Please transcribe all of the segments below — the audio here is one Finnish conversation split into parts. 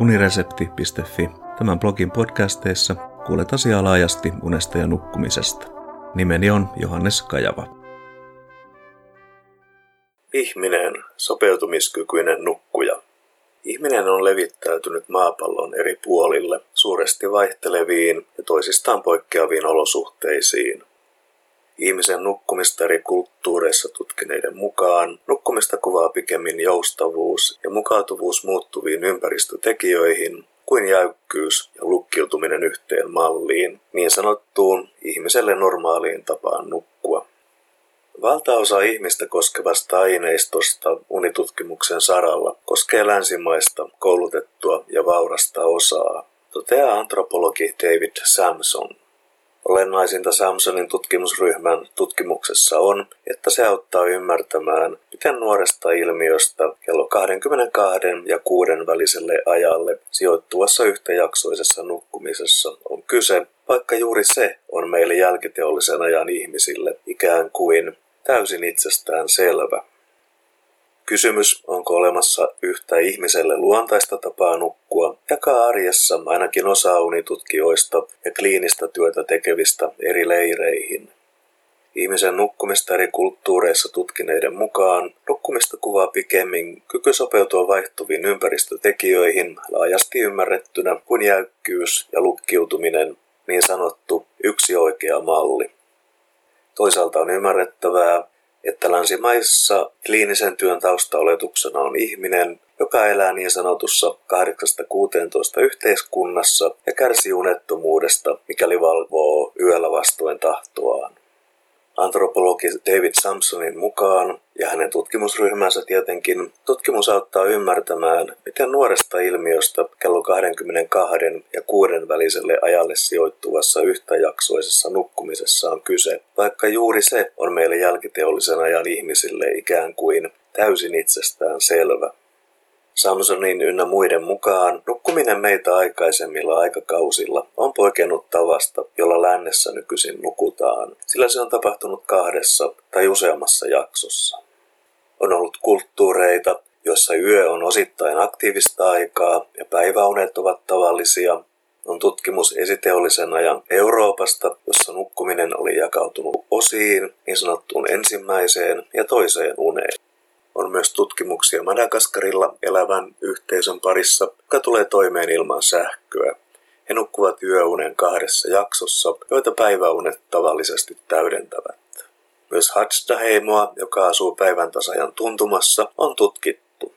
uniresepti.fi. Tämän blogin podcasteissa kuulet asiaa laajasti unesta ja nukkumisesta. Nimeni on Johannes Kajava. Ihminen, sopeutumiskykyinen nukkuja. Ihminen on levittäytynyt maapallon eri puolille suuresti vaihteleviin ja toisistaan poikkeaviin olosuhteisiin. Ihmisen nukkumista eri kulttuureissa tutkineiden mukaan nukkumista kuvaa pikemmin joustavuus ja mukautuvuus muuttuviin ympäristötekijöihin kuin jäykkyys ja lukkiutuminen yhteen malliin, niin sanottuun ihmiselle normaaliin tapaan nukkua. Valtaosa ihmistä koskevasta aineistosta unitutkimuksen saralla koskee länsimaista, koulutettua ja vaurasta osaa, toteaa antropologi David Samson. Olennaisinta Samsonin tutkimusryhmän tutkimuksessa on, että se auttaa ymmärtämään, miten nuoresta ilmiöstä kello 22 ja 6 väliselle ajalle sijoittuvassa yhtäjaksoisessa nukkumisessa on kyse, vaikka juuri se on meille jälkiteollisen ajan ihmisille ikään kuin täysin itsestään selvä. Kysymys, onko olemassa yhtä ihmiselle luontaista tapaa nukkua, jakaa arjessa ainakin osa unitutkijoista ja kliinistä työtä tekevistä eri leireihin. Ihmisen nukkumista eri kulttuureissa tutkineiden mukaan nukkumista kuvaa pikemmin kyky sopeutua vaihtuviin ympäristötekijöihin laajasti ymmärrettynä kuin jäykkyys ja lukkiutuminen, niin sanottu yksi oikea malli. Toisaalta on ymmärrettävää, että länsimaissa kliinisen työn taustaoletuksena on ihminen, joka elää niin sanotussa 8-16 yhteiskunnassa ja kärsii unettomuudesta, mikäli valvoo yöllä vastoin tahtoaan. Antropologi David Samsonin mukaan ja hänen tutkimusryhmänsä tietenkin tutkimus auttaa ymmärtämään, miten nuoresta ilmiöstä kello 22 ja 6 väliselle ajalle sijoittuvassa yhtäjaksoisessa nukkumisessa on kyse, vaikka juuri se on meille jälkiteollisen ajan ihmisille ikään kuin täysin itsestään selvä. Samsonin ynnä muiden mukaan nukkuminen meitä aikaisemmilla aikakausilla on poikennut tavasta, jolla lännessä nykyisin nukutaan, sillä se on tapahtunut kahdessa tai useammassa jaksossa. On ollut kulttuureita, joissa yö on osittain aktiivista aikaa ja päiväunet ovat tavallisia. On tutkimus esiteollisen ajan Euroopasta, jossa nukkuminen oli jakautunut osiin, niin sanottuun ensimmäiseen ja toiseen uneen. On myös tutkimuksia Madagaskarilla elävän yhteisön parissa, joka tulee toimeen ilman sähköä. He nukkuvat yöunen kahdessa jaksossa, joita päiväunet tavallisesti täydentävät. Myös Hadsta-heimoa, joka asuu päivän tasajan tuntumassa, on tutkittu.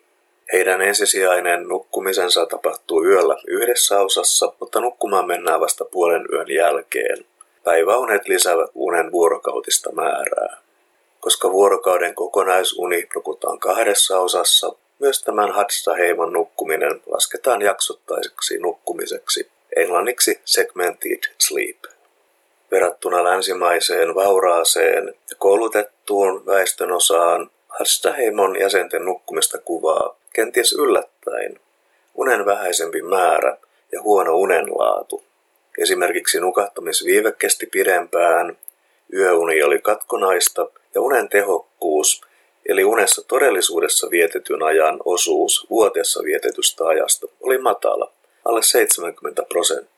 Heidän ensisijainen nukkumisensa tapahtuu yöllä yhdessä osassa, mutta nukkumaan mennään vasta puolen yön jälkeen. Päiväunet lisäävät unen vuorokautista määrää. Koska vuorokauden kokonaisuni nukutaan kahdessa osassa, myös tämän Hadsta-heimon nukkuminen lasketaan jaksottaiseksi nukkumiseksi, englanniksi segmented sleep. Verrattuna länsimaiseen vauraaseen ja koulutettuun väestönosaan Hastaheimon jäsenten nukkumista kuvaa kenties yllättäen unen vähäisempi määrä ja huono unenlaatu. Esimerkiksi nukahtamisviive kesti pidempään, yöuni oli katkonaista ja unen tehokkuus, eli unessa todellisuudessa vietetyn ajan osuus vuoteessa vietetystä ajasta, oli matala, alle 70 prosenttia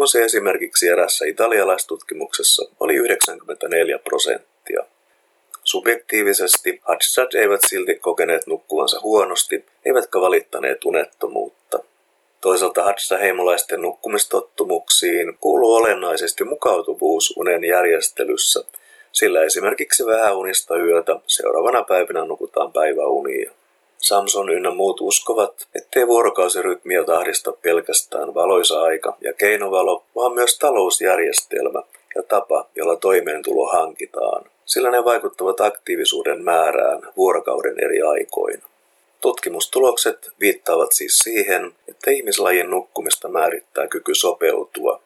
kun se esimerkiksi erässä italialaistutkimuksessa oli 94 prosenttia. Subjektiivisesti Hadsad eivät silti kokeneet nukkuvansa huonosti, eivätkä valittaneet unettomuutta. Toisaalta Hadsa-heimolaisten nukkumistottumuksiin kuuluu olennaisesti mukautuvuus unen järjestelyssä, sillä esimerkiksi vähäunista yötä seuraavana päivänä nukutaan päiväunia. Samson ynnä muut uskovat, ettei vuorokausirytmiä tahdista pelkästään valoisa aika ja keinovalo, vaan myös talousjärjestelmä ja tapa, jolla toimeentulo hankitaan, sillä ne vaikuttavat aktiivisuuden määrään vuorokauden eri aikoina. Tutkimustulokset viittaavat siis siihen, että ihmislajin nukkumista määrittää kyky sopeutua.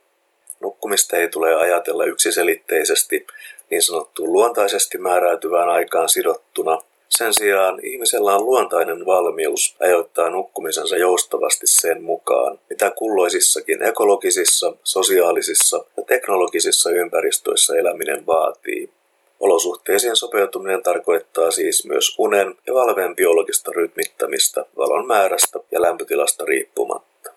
Nukkumista ei tule ajatella yksiselitteisesti niin sanottuun luontaisesti määräytyvään aikaan sidottuna, sen sijaan ihmisellä on luontainen valmius ajoittaa nukkumisensa joustavasti sen mukaan, mitä kulloisissakin ekologisissa, sosiaalisissa ja teknologisissa ympäristöissä eläminen vaatii. Olosuhteisiin sopeutuminen tarkoittaa siis myös unen ja valveen biologista rytmittämistä valon määrästä ja lämpötilasta riippumatta.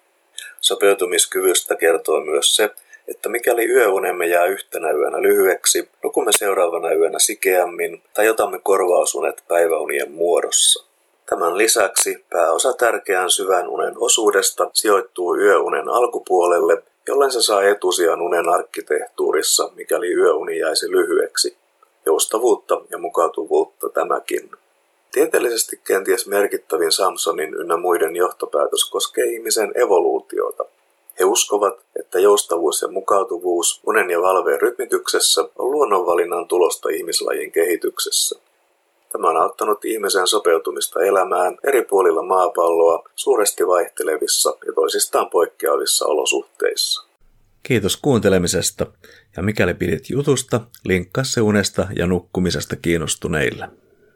Sopeutumiskyvystä kertoo myös se, että mikäli yöunemme jää yhtenä yönä lyhyeksi, nukumme seuraavana yönä sikeämmin tai otamme korvausunet päiväunien muodossa. Tämän lisäksi pääosa tärkeän syvän unen osuudesta sijoittuu yöunen alkupuolelle, jollen se saa etusijan unen arkkitehtuurissa, mikäli yöuni jäisi lyhyeksi. Joustavuutta ja mukautuvuutta tämäkin. Tieteellisesti kenties merkittävin Samsonin ynnä muiden johtopäätös koskee ihmisen evoluutiota. He uskovat, että joustavuus ja mukautuvuus unen ja valveen rytmityksessä on luonnonvalinnan tulosta ihmislajin kehityksessä. Tämä on auttanut ihmisen sopeutumista elämään eri puolilla maapalloa suuresti vaihtelevissa ja toisistaan poikkeavissa olosuhteissa. Kiitos kuuntelemisesta ja mikäli pidit jutusta, linkkaa se unesta ja nukkumisesta kiinnostuneille.